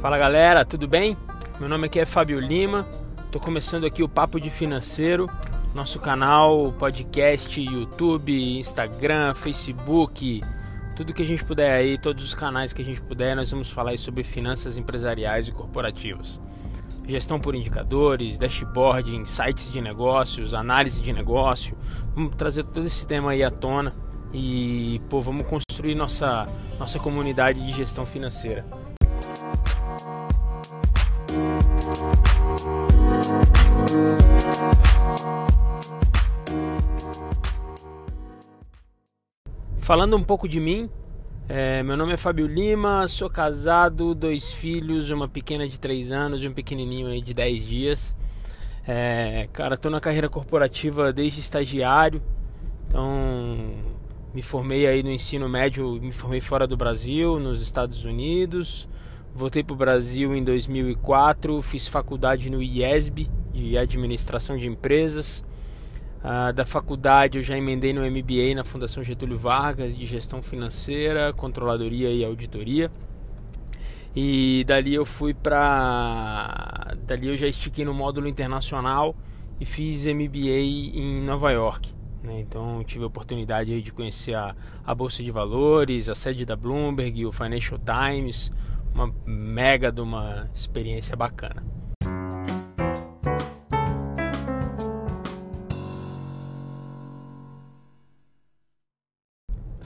Fala galera, tudo bem? Meu nome aqui é Fábio Lima, tô começando aqui o Papo de Financeiro, nosso canal, podcast, YouTube, Instagram, Facebook, tudo que a gente puder aí, todos os canais que a gente puder, nós vamos falar sobre finanças empresariais e corporativas. Gestão por indicadores, dashboard, insights de negócios, análise de negócio. Vamos trazer todo esse tema aí à tona e pô, vamos construir nossa, nossa comunidade de gestão financeira. Falando um pouco de mim, é, meu nome é Fábio Lima, sou casado, dois filhos, uma pequena de 3 anos e um pequenininho aí de 10 dias. É, cara, tô na carreira corporativa desde estagiário, então me formei aí no ensino médio, me formei fora do Brasil, nos Estados Unidos. Voltei para o Brasil em 2004, fiz faculdade no IESB, de Administração de Empresas. Ah, da faculdade eu já emendei no MBA na Fundação Getúlio Vargas, de Gestão Financeira, Controladoria e Auditoria. E dali eu fui para. Dali eu já estiquei no módulo internacional e fiz MBA em Nova York. Né? Então tive a oportunidade de conhecer a, a Bolsa de Valores, a sede da Bloomberg, o Financial Times, uma mega de uma experiência bacana.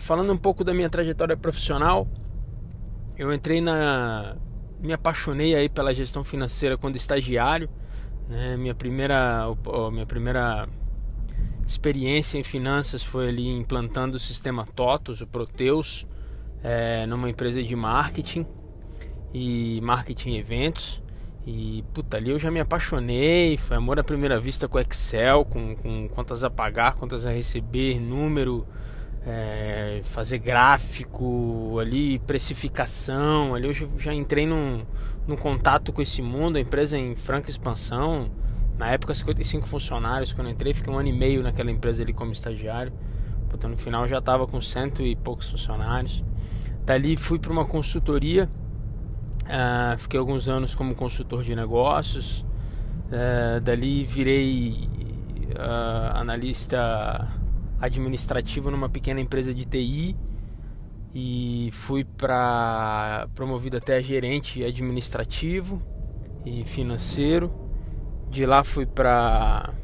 Falando um pouco da minha trajetória profissional, eu entrei na me apaixonei aí pela gestão financeira quando estagiário, né? Minha primeira minha primeira experiência em finanças foi ali implantando o sistema TOTOS, o Proteus, é, numa empresa de marketing e marketing eventos. E puta, ali eu já me apaixonei, foi amor à primeira vista com Excel, com, com contas a pagar, contas a receber, número, é, fazer gráfico, ali precificação, ali eu já entrei num, num contato com esse mundo, a empresa em franca expansão, na época 55 funcionários, quando eu entrei fiquei um ano e meio naquela empresa ali como estagiário, puta, no final já estava com cento e poucos funcionários, dali fui para uma consultoria. Uh, fiquei alguns anos como consultor de negócios. Uh, dali virei uh, analista administrativo numa pequena empresa de TI e fui para promovido até gerente administrativo e financeiro. De lá fui para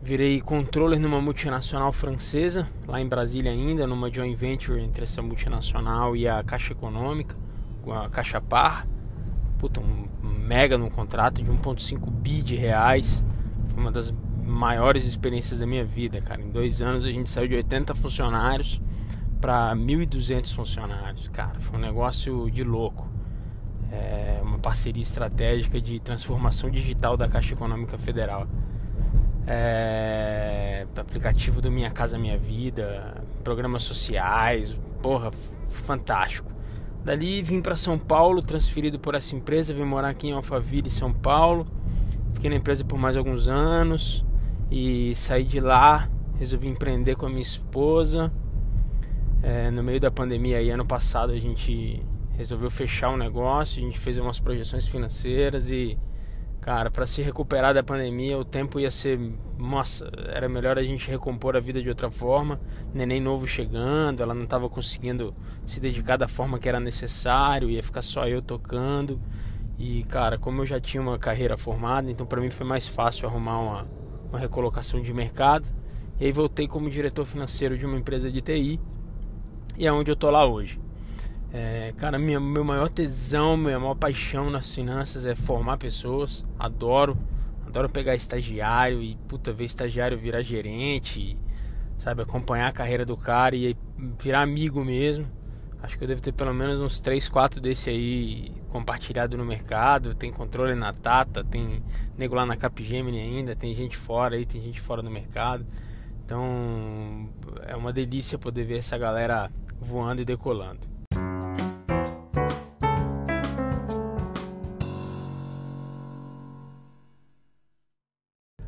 virei controller numa multinacional francesa, lá em Brasília ainda, numa joint venture entre essa multinacional e a Caixa Econômica com a Caixa Par, puta, um mega no contrato de 1.5 bi de reais. Foi uma das maiores experiências da minha vida, cara. Em dois anos a gente saiu de 80 funcionários para 1.200 funcionários, cara. Foi um negócio de louco. É uma parceria estratégica de transformação digital da Caixa Econômica Federal. É, aplicativo do Minha Casa Minha Vida, programas sociais, porra, fantástico. Dali vim para São Paulo, transferido por essa empresa, vim morar aqui em Alphaville, São Paulo. Fiquei na empresa por mais alguns anos e saí de lá, resolvi empreender com a minha esposa. É, no meio da pandemia aí, ano passado, a gente resolveu fechar um negócio, a gente fez umas projeções financeiras e Cara, para se recuperar da pandemia, o tempo ia ser. Nossa, era melhor a gente recompor a vida de outra forma. Neném novo chegando, ela não estava conseguindo se dedicar da forma que era necessário, ia ficar só eu tocando. E, cara, como eu já tinha uma carreira formada, então para mim foi mais fácil arrumar uma, uma recolocação de mercado. E aí voltei como diretor financeiro de uma empresa de TI e é onde eu tô lá hoje. É, cara, minha, meu maior tesão, minha maior paixão nas finanças é formar pessoas. Adoro, adoro pegar estagiário e puta ver estagiário virar gerente, sabe, acompanhar a carreira do cara e virar amigo mesmo. Acho que eu devo ter pelo menos uns 3, 4 desse aí compartilhado no mercado. Tem controle na Tata, tem nego lá na Capgemini ainda, tem gente fora aí, tem gente fora do mercado. Então é uma delícia poder ver essa galera voando e decolando.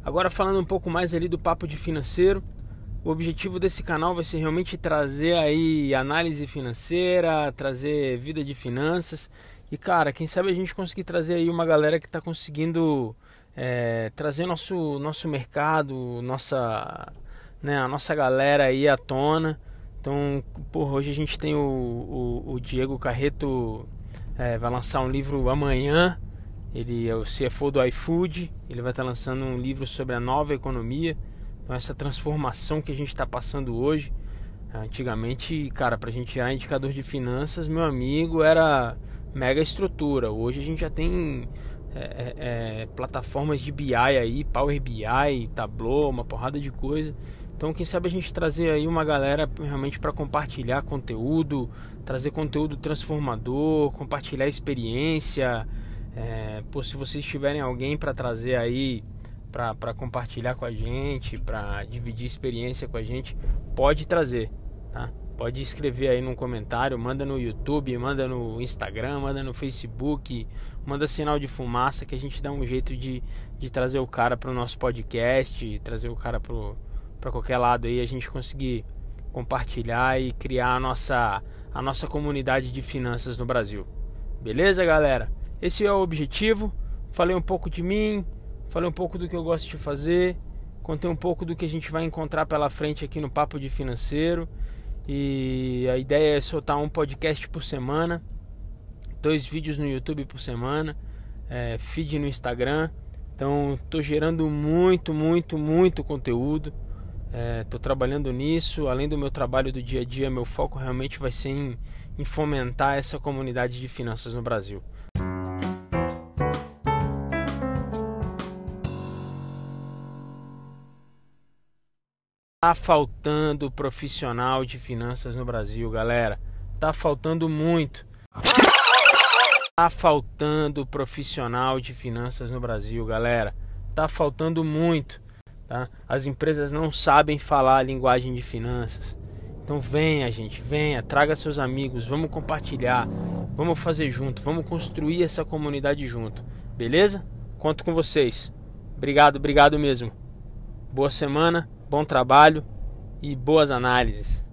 Agora falando um pouco mais ali do papo de financeiro, o objetivo desse canal vai ser realmente trazer aí análise financeira, trazer vida de finanças E cara, quem sabe a gente conseguir trazer aí uma galera que está conseguindo é, trazer nosso, nosso mercado, nossa, né, a nossa galera aí à tona. Então, por hoje a gente tem o, o, o Diego Carreto, é, vai lançar um livro amanhã. Ele é o CFO do iFood. Ele vai estar lançando um livro sobre a nova economia. Então, essa transformação que a gente está passando hoje. Antigamente, cara, para a gente tirar indicador de finanças, meu amigo, era mega estrutura. Hoje a gente já tem é, é, é plataformas de BI aí, Power BI, Tableau, uma porrada de coisa. Então, quem sabe a gente trazer aí uma galera realmente para compartilhar conteúdo, trazer conteúdo transformador, compartilhar experiência. É, se vocês tiverem alguém para trazer aí para compartilhar com a gente, para dividir experiência com a gente, pode trazer, tá? Pode escrever aí num comentário, manda no YouTube, manda no Instagram, manda no Facebook, manda sinal de fumaça que a gente dá um jeito de, de trazer o cara para o nosso podcast, trazer o cara para qualquer lado aí, a gente conseguir compartilhar e criar a nossa, a nossa comunidade de finanças no Brasil. Beleza, galera? Esse é o objetivo. Falei um pouco de mim, falei um pouco do que eu gosto de fazer, contei um pouco do que a gente vai encontrar pela frente aqui no Papo de Financeiro. E a ideia é soltar um podcast por semana, dois vídeos no YouTube por semana, é, feed no Instagram. Então, estou gerando muito, muito, muito conteúdo. Estou é, trabalhando nisso. Além do meu trabalho do dia a dia, meu foco realmente vai ser em, em fomentar essa comunidade de finanças no Brasil. Tá faltando profissional de finanças no Brasil, galera. Tá faltando muito. Tá faltando profissional de finanças no Brasil, galera. Tá faltando muito, tá? As empresas não sabem falar a linguagem de finanças. Então venha, gente, venha, traga seus amigos, vamos compartilhar, vamos fazer junto, vamos construir essa comunidade junto. Beleza? Conto com vocês. Obrigado, obrigado mesmo. Boa semana bom trabalho e boas análises.